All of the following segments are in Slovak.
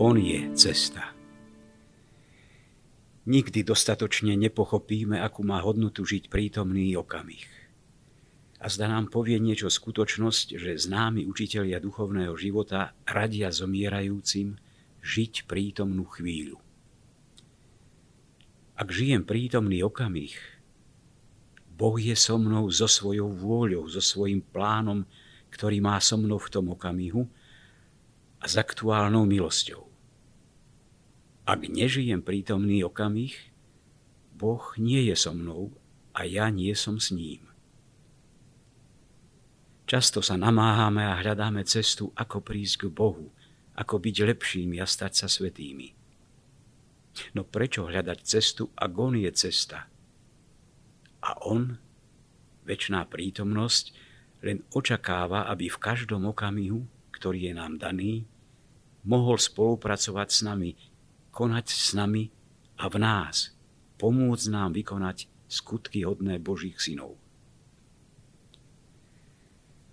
On je cesta. Nikdy dostatočne nepochopíme, akú má hodnotu žiť prítomný okamih. A zda nám povie niečo skutočnosť, že známi učitelia duchovného života radia zomierajúcim žiť prítomnú chvíľu. Ak žijem prítomný okamih, Boh je so mnou so svojou vôľou, so svojím plánom, ktorý má so mnou v tom okamihu a s aktuálnou milosťou. Ak nežijem prítomný okamih, Boh nie je so mnou a ja nie som s ním. Často sa namáhame a hľadáme cestu, ako prísť k Bohu, ako byť lepšími a stať sa svetými. No prečo hľadať cestu, ak On je cesta? A On, väčšiná prítomnosť, len očakáva, aby v každom okamihu, ktorý je nám daný, mohol spolupracovať s nami konať s nami a v nás, pomôcť nám vykonať skutky hodné Božích synov.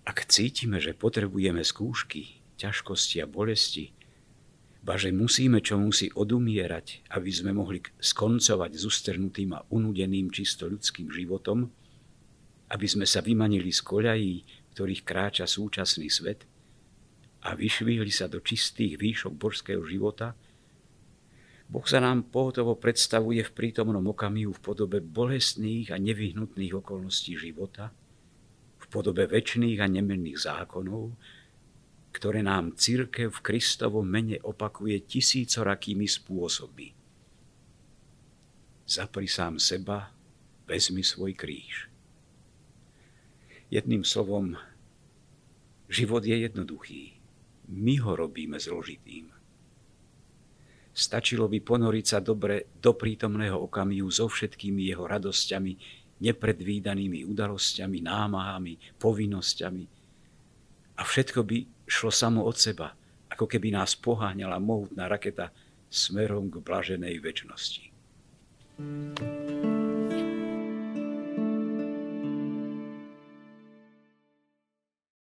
Ak cítime, že potrebujeme skúšky, ťažkosti a bolesti, ba že musíme čo musí odumierať, aby sme mohli skoncovať s ustrnutým a unudeným čisto ľudským životom, aby sme sa vymanili z koľají, ktorých kráča súčasný svet a vyšvihli sa do čistých výšok božského života – Boh sa nám pohotovo predstavuje v prítomnom okamihu v podobe bolestných a nevyhnutných okolností života, v podobe väčšných a nemenných zákonov, ktoré nám církev v Kristovom mene opakuje tisícorakými spôsoby. Zapri sám seba, vezmi svoj kríž. Jedným slovom, život je jednoduchý. My ho robíme zložitým. Stačilo by ponoriť sa dobre do prítomného okamihu so všetkými jeho radosťami, nepredvídanými udalosťami, námahami, povinnosťami. A všetko by šlo samo od seba, ako keby nás poháňala mohutná raketa smerom k blaženej väčšnosti. thank you